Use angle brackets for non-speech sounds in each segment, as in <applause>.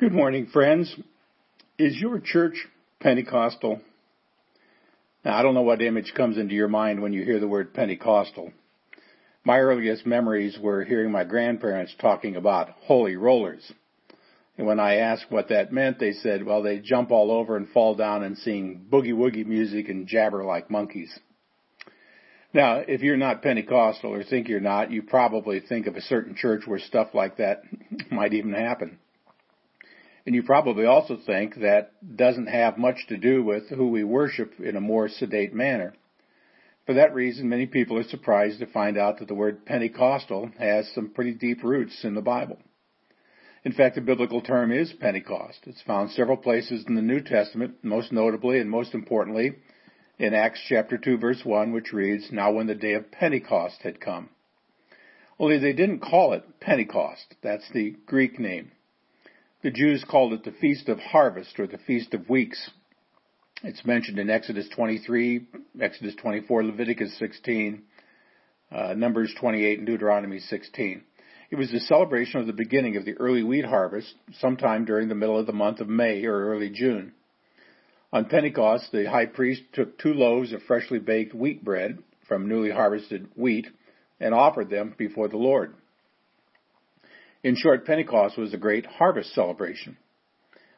Good morning, friends. Is your church Pentecostal? Now, I don't know what image comes into your mind when you hear the word Pentecostal. My earliest memories were hearing my grandparents talking about holy rollers. And when I asked what that meant, they said, well, they jump all over and fall down and sing boogie woogie music and jabber like monkeys. Now, if you're not Pentecostal or think you're not, you probably think of a certain church where stuff like that <laughs> might even happen. And you probably also think that doesn't have much to do with who we worship in a more sedate manner. For that reason, many people are surprised to find out that the word Pentecostal has some pretty deep roots in the Bible. In fact, the biblical term is Pentecost. It's found several places in the New Testament, most notably and most importantly in Acts chapter 2 verse 1, which reads, Now when the day of Pentecost had come. Only they didn't call it Pentecost. That's the Greek name. The Jews called it the Feast of Harvest or the Feast of Weeks. It's mentioned in Exodus 23, Exodus 24, Leviticus 16, uh, Numbers 28, and Deuteronomy 16. It was the celebration of the beginning of the early wheat harvest, sometime during the middle of the month of May or early June. On Pentecost, the high priest took two loaves of freshly baked wheat bread from newly harvested wheat and offered them before the Lord. In short, Pentecost was a great harvest celebration.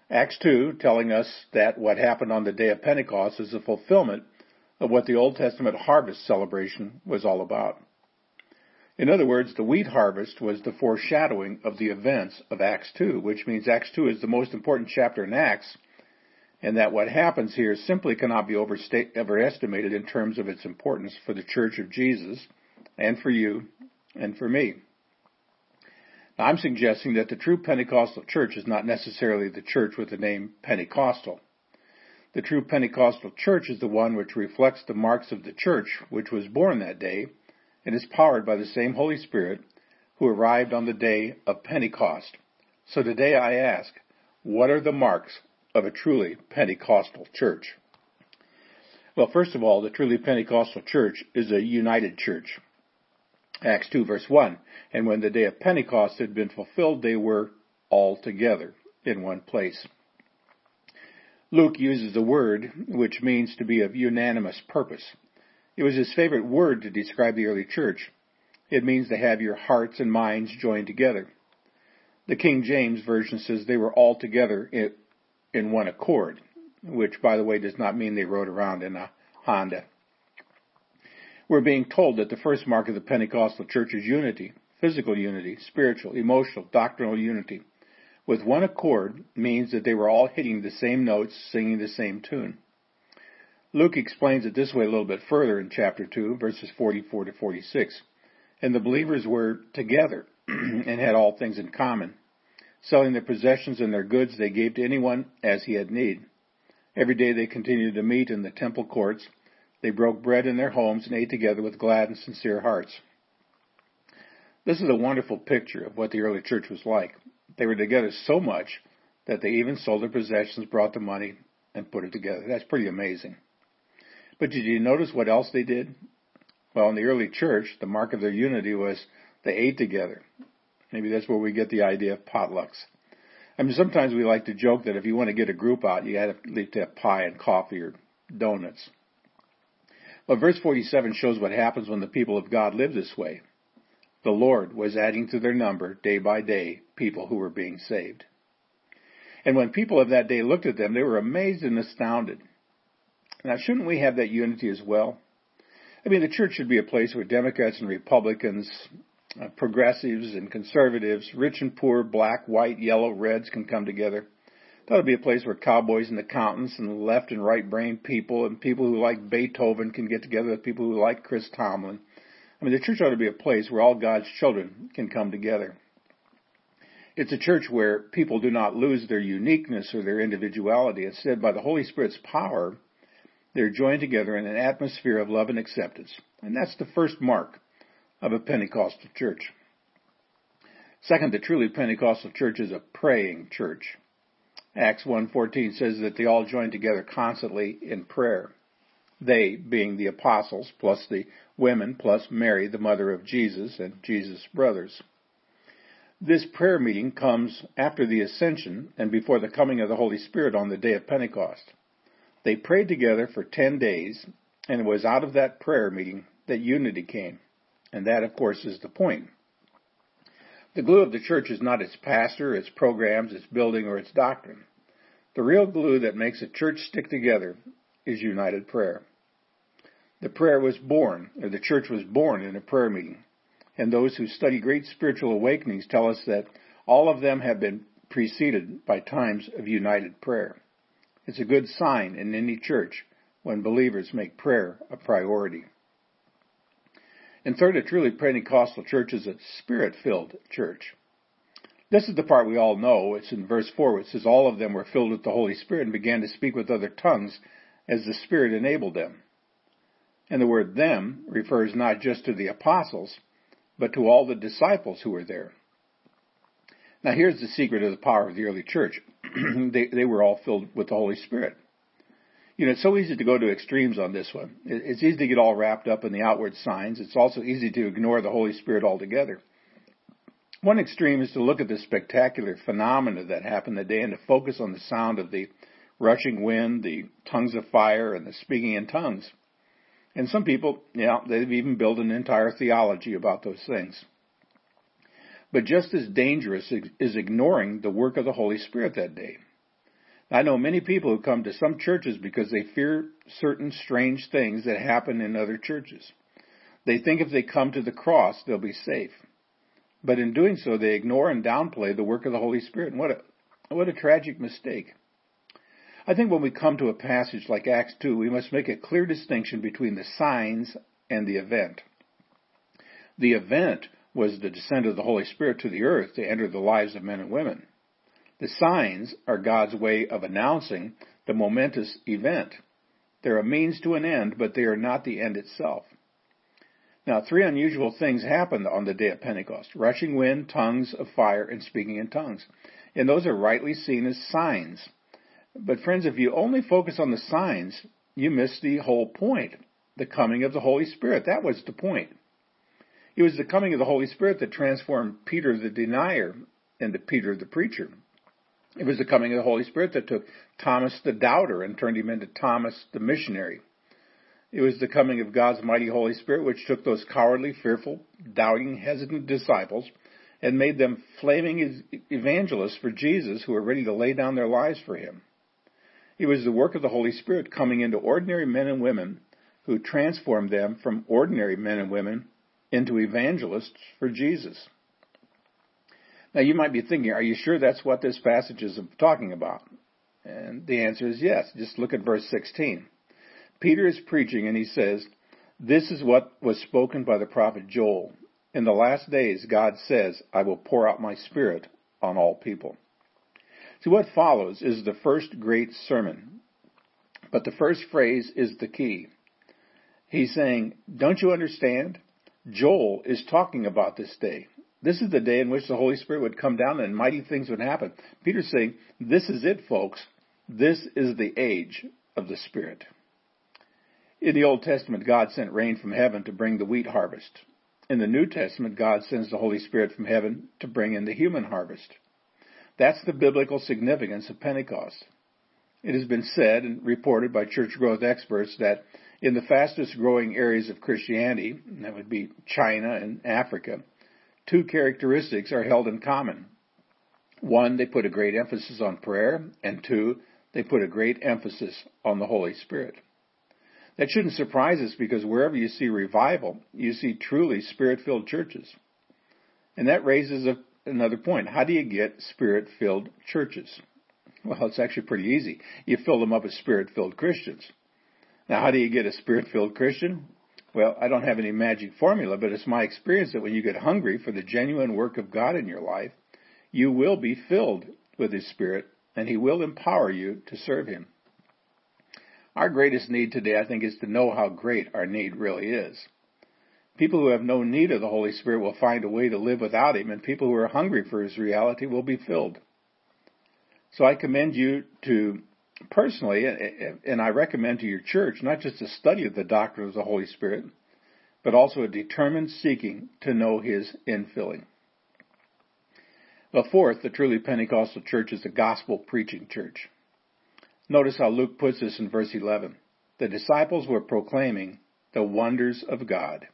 Acts 2 telling us that what happened on the day of Pentecost is a fulfillment of what the Old Testament harvest celebration was all about. In other words, the wheat harvest was the foreshadowing of the events of Acts 2, which means Acts 2 is the most important chapter in Acts, and that what happens here simply cannot be overestimated in terms of its importance for the Church of Jesus, and for you, and for me. I'm suggesting that the true Pentecostal church is not necessarily the church with the name Pentecostal. The true Pentecostal church is the one which reflects the marks of the church which was born that day and is powered by the same Holy Spirit who arrived on the day of Pentecost. So today I ask, what are the marks of a truly Pentecostal church? Well, first of all, the truly Pentecostal church is a united church. Acts 2 verse 1. And when the day of Pentecost had been fulfilled, they were all together in one place. Luke uses a word which means to be of unanimous purpose. It was his favorite word to describe the early church. It means to have your hearts and minds joined together. The King James Version says they were all together in one accord, which, by the way, does not mean they rode around in a Honda. We're being told that the first mark of the Pentecostal church is unity, physical unity, spiritual, emotional, doctrinal unity. With one accord means that they were all hitting the same notes, singing the same tune. Luke explains it this way a little bit further in chapter 2, verses 44 to 46. And the believers were together <clears throat> and had all things in common. Selling their possessions and their goods, they gave to anyone as he had need. Every day they continued to meet in the temple courts they broke bread in their homes and ate together with glad and sincere hearts. This is a wonderful picture of what the early church was like. They were together so much that they even sold their possessions, brought the money, and put it together. That's pretty amazing. But did you notice what else they did? Well, in the early church, the mark of their unity was they ate together. Maybe that's where we get the idea of potlucks. I mean, sometimes we like to joke that if you want to get a group out, you have to have pie and coffee or donuts. But verse 47 shows what happens when the people of God live this way. The Lord was adding to their number day by day people who were being saved. And when people of that day looked at them, they were amazed and astounded. Now, shouldn't we have that unity as well? I mean, the church should be a place where Democrats and Republicans, uh, progressives and conservatives, rich and poor, black, white, yellow, reds can come together. That would be a place where cowboys and accountants and left and right brain people and people who like Beethoven can get together with people who like Chris Tomlin. I mean, the church ought to be a place where all God's children can come together. It's a church where people do not lose their uniqueness or their individuality. Instead, by the Holy Spirit's power, they're joined together in an atmosphere of love and acceptance. And that's the first mark of a Pentecostal church. Second, the truly Pentecostal church is a praying church. Acts 1:14 says that they all joined together constantly in prayer. They being the apostles plus the women plus Mary the mother of Jesus and Jesus' brothers. This prayer meeting comes after the ascension and before the coming of the Holy Spirit on the day of Pentecost. They prayed together for 10 days, and it was out of that prayer meeting that unity came. And that, of course, is the point. The glue of the church is not its pastor, its programs, its building, or its doctrine. The real glue that makes a church stick together is united prayer. The prayer was born, or the church was born in a prayer meeting and those who study great spiritual awakenings tell us that all of them have been preceded by times of united prayer. It's a good sign in any church when believers make prayer a priority. And third, a truly Pentecostal church is a spirit-filled church. This is the part we all know. It's in verse 4 it says, All of them were filled with the Holy Spirit and began to speak with other tongues as the Spirit enabled them. And the word them refers not just to the apostles, but to all the disciples who were there. Now here's the secret of the power of the early church. <clears throat> they, they were all filled with the Holy Spirit. You know, it's so easy to go to extremes on this one. It's easy to get all wrapped up in the outward signs. It's also easy to ignore the Holy Spirit altogether. One extreme is to look at the spectacular phenomena that happened that day and to focus on the sound of the rushing wind, the tongues of fire, and the speaking in tongues. And some people, yeah, they've even built an entire theology about those things. But just as dangerous is ignoring the work of the Holy Spirit that day. I know many people who come to some churches because they fear certain strange things that happen in other churches. They think if they come to the cross, they'll be safe. But in doing so, they ignore and downplay the work of the Holy Spirit. And what a, what a tragic mistake. I think when we come to a passage like Acts 2, we must make a clear distinction between the signs and the event. The event was the descent of the Holy Spirit to the earth to enter the lives of men and women. The signs are God's way of announcing the momentous event. They're a means to an end, but they are not the end itself. Now, three unusual things happened on the day of Pentecost rushing wind, tongues of fire, and speaking in tongues. And those are rightly seen as signs. But friends, if you only focus on the signs, you miss the whole point. The coming of the Holy Spirit. That was the point. It was the coming of the Holy Spirit that transformed Peter the denier into Peter the preacher. It was the coming of the Holy Spirit that took Thomas the doubter and turned him into Thomas the missionary. It was the coming of God's mighty Holy Spirit which took those cowardly, fearful, doubting, hesitant disciples and made them flaming evangelists for Jesus who were ready to lay down their lives for him. It was the work of the Holy Spirit coming into ordinary men and women who transformed them from ordinary men and women into evangelists for Jesus. Now you might be thinking, are you sure that's what this passage is talking about? And the answer is yes. Just look at verse 16. Peter is preaching and he says, this is what was spoken by the prophet Joel. In the last days, God says, I will pour out my spirit on all people. See, what follows is the first great sermon. But the first phrase is the key. He's saying, Don't you understand? Joel is talking about this day. This is the day in which the Holy Spirit would come down and mighty things would happen. Peter's saying, This is it, folks. This is the age of the Spirit. In the Old Testament, God sent rain from heaven to bring the wheat harvest. In the New Testament, God sends the Holy Spirit from heaven to bring in the human harvest. That's the biblical significance of Pentecost. It has been said and reported by church growth experts that in the fastest growing areas of Christianity, that would be China and Africa, two characteristics are held in common. One, they put a great emphasis on prayer, and two, they put a great emphasis on the Holy Spirit. That shouldn't surprise us because wherever you see revival, you see truly spirit filled churches. And that raises a another point. How do you get spirit filled churches? Well, it's actually pretty easy. You fill them up with spirit filled Christians. Now, how do you get a spirit filled Christian? Well, I don't have any magic formula, but it's my experience that when you get hungry for the genuine work of God in your life, you will be filled with His Spirit, and He will empower you to serve Him. Our greatest need today, I think, is to know how great our need really is. People who have no need of the Holy Spirit will find a way to live without Him, and people who are hungry for His reality will be filled. So I commend you to personally, and I recommend to your church, not just a study of the doctrine of the Holy Spirit, but also a determined seeking to know His infilling. The fourth, the truly Pentecostal church is a gospel preaching church. Notice how Luke puts this in verse 11. The disciples were proclaiming the wonders of God.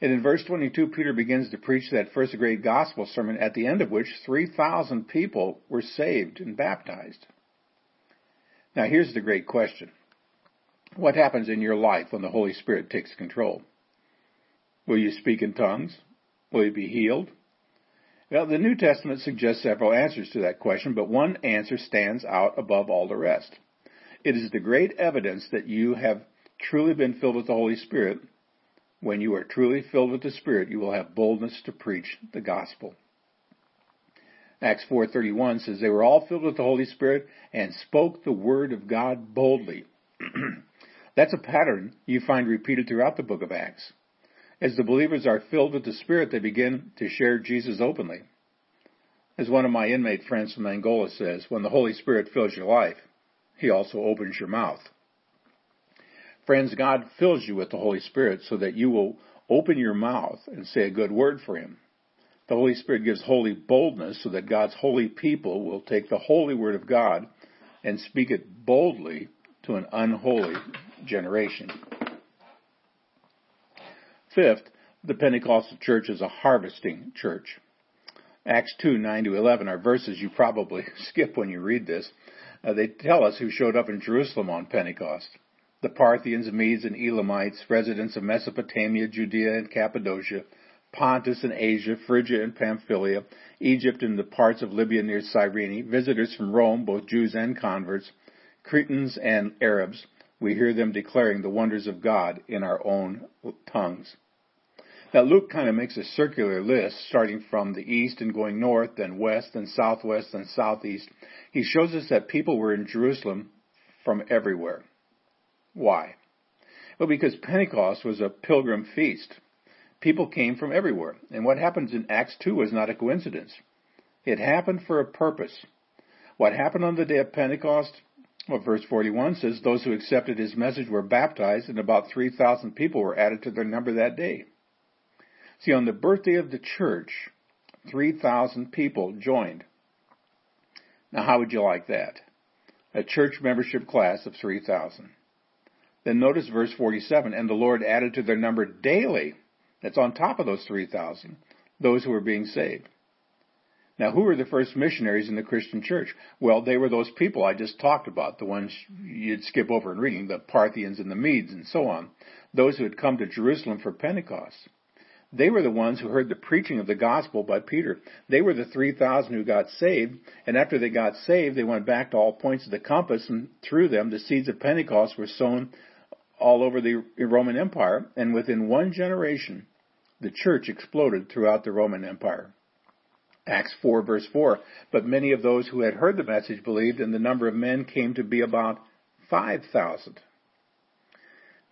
And in verse 22, Peter begins to preach that first great gospel sermon, at the end of which 3,000 people were saved and baptized. Now, here's the great question What happens in your life when the Holy Spirit takes control? Will you speak in tongues? Will you be healed? Well, the New Testament suggests several answers to that question, but one answer stands out above all the rest. It is the great evidence that you have truly been filled with the Holy Spirit when you are truly filled with the Spirit, you will have boldness to preach the gospel. Acts 4:31 says they were all filled with the Holy Spirit and spoke the word of God boldly. <clears throat> That's a pattern you find repeated throughout the book of Acts. As the believers are filled with the Spirit, they begin to share Jesus openly. As one of my inmate friends from Angola says, when the Holy Spirit fills your life, He also opens your mouth. Friends, God fills you with the Holy Spirit so that you will open your mouth and say a good word for Him. The Holy Spirit gives holy boldness so that God's holy people will take the holy word of God and speak it boldly to an unholy generation. Fifth, the Pentecostal church is a harvesting church. Acts 2, 9 to 11 are verses you probably <laughs> skip when you read this. Uh, they tell us who showed up in Jerusalem on Pentecost the Parthians, Medes, and Elamites, residents of Mesopotamia, Judea, and Cappadocia, Pontus and Asia, Phrygia and Pamphylia, Egypt and the parts of Libya near Cyrene, visitors from Rome, both Jews and converts, Cretans and Arabs, we hear them declaring the wonders of God in our own tongues. Now Luke kind of makes a circular list starting from the east and going north, then west, then southwest, then southeast. He shows us that people were in Jerusalem from everywhere. Why? Well, because Pentecost was a pilgrim feast. People came from everywhere. And what happens in Acts 2 was not a coincidence. It happened for a purpose. What happened on the day of Pentecost? Well, verse 41 says those who accepted his message were baptized, and about 3,000 people were added to their number that day. See, on the birthday of the church, 3,000 people joined. Now, how would you like that? A church membership class of 3,000. Then notice verse 47, and the Lord added to their number daily, that's on top of those 3,000, those who were being saved. Now, who were the first missionaries in the Christian church? Well, they were those people I just talked about, the ones you'd skip over in reading, the Parthians and the Medes and so on, those who had come to Jerusalem for Pentecost. They were the ones who heard the preaching of the gospel by Peter. They were the 3,000 who got saved, and after they got saved, they went back to all points of the compass, and through them, the seeds of Pentecost were sown all over the Roman Empire, and within one generation, the church exploded throughout the Roman Empire. Acts 4 verse 4, but many of those who had heard the message believed, and the number of men came to be about 5,000.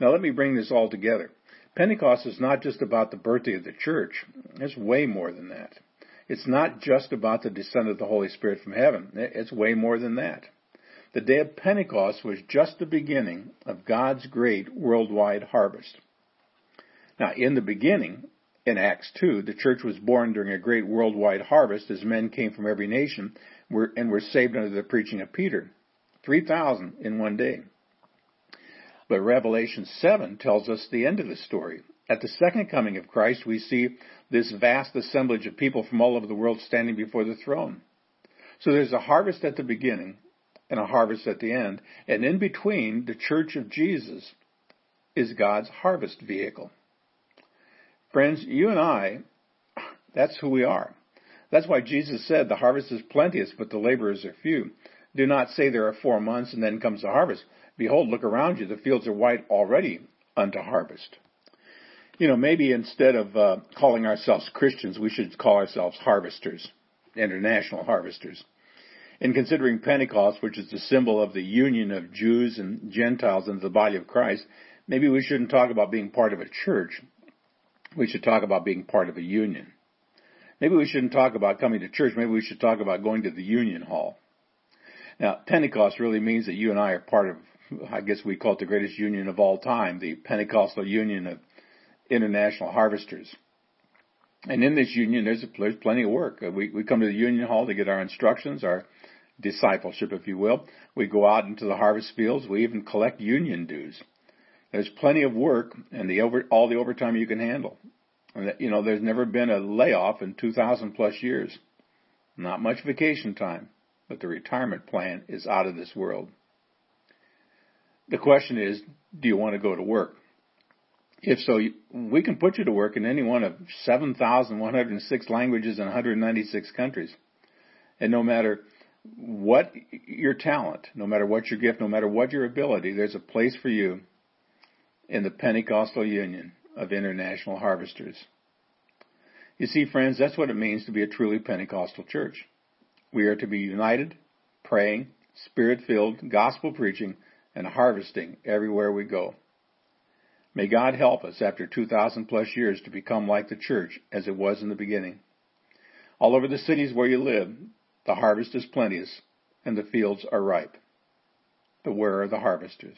Now let me bring this all together. Pentecost is not just about the birthday of the church. It's way more than that. It's not just about the descent of the Holy Spirit from heaven. It's way more than that. The day of Pentecost was just the beginning of God's great worldwide harvest. Now, in the beginning, in Acts 2, the church was born during a great worldwide harvest as men came from every nation and were saved under the preaching of Peter. 3,000 in one day. But Revelation 7 tells us the end of the story. At the second coming of Christ, we see this vast assemblage of people from all over the world standing before the throne. So there's a harvest at the beginning, and a harvest at the end. And in between, the church of Jesus is God's harvest vehicle. Friends, you and I, that's who we are. That's why Jesus said the harvest is plenteous, but the laborers are few. Do not say there are four months and then comes the harvest. Behold, look around you. The fields are white already unto harvest. You know, maybe instead of uh, calling ourselves Christians, we should call ourselves harvesters, international harvesters. In considering Pentecost, which is the symbol of the union of Jews and Gentiles into the body of Christ, maybe we shouldn't talk about being part of a church. We should talk about being part of a union. Maybe we shouldn't talk about coming to church. Maybe we should talk about going to the union hall. Now, Pentecost really means that you and I are part of, I guess we call it the greatest union of all time, the Pentecostal Union of International Harvesters. And in this union, there's, plenty of work. We, we come to the union hall to get our instructions, our discipleship, if you will. We go out into the harvest fields. We even collect union dues. There's plenty of work and the over, all the overtime you can handle. And you know, there's never been a layoff in 2,000 plus years. Not much vacation time, but the retirement plan is out of this world. The question is, do you want to go to work? If so, we can put you to work in any one of 7,106 languages in 196 countries. And no matter what your talent, no matter what your gift, no matter what your ability, there's a place for you in the Pentecostal Union of International Harvesters. You see, friends, that's what it means to be a truly Pentecostal church. We are to be united, praying, spirit filled, gospel preaching, and harvesting everywhere we go. May God help us after 2,000 plus years to become like the church as it was in the beginning. All over the cities where you live, the harvest is plenteous and the fields are ripe. But where are the harvesters?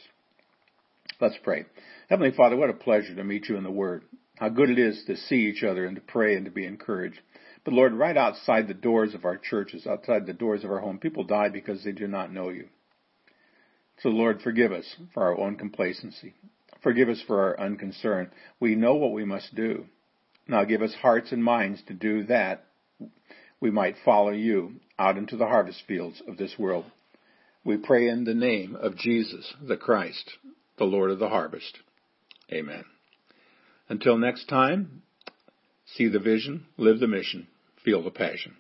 Let's pray. Heavenly Father, what a pleasure to meet you in the Word. How good it is to see each other and to pray and to be encouraged. But Lord, right outside the doors of our churches, outside the doors of our home, people die because they do not know you. So Lord, forgive us for our own complacency. Forgive us for our unconcern. We know what we must do. Now give us hearts and minds to do that we might follow you out into the harvest fields of this world. We pray in the name of Jesus, the Christ, the Lord of the harvest. Amen. Until next time, see the vision, live the mission, feel the passion.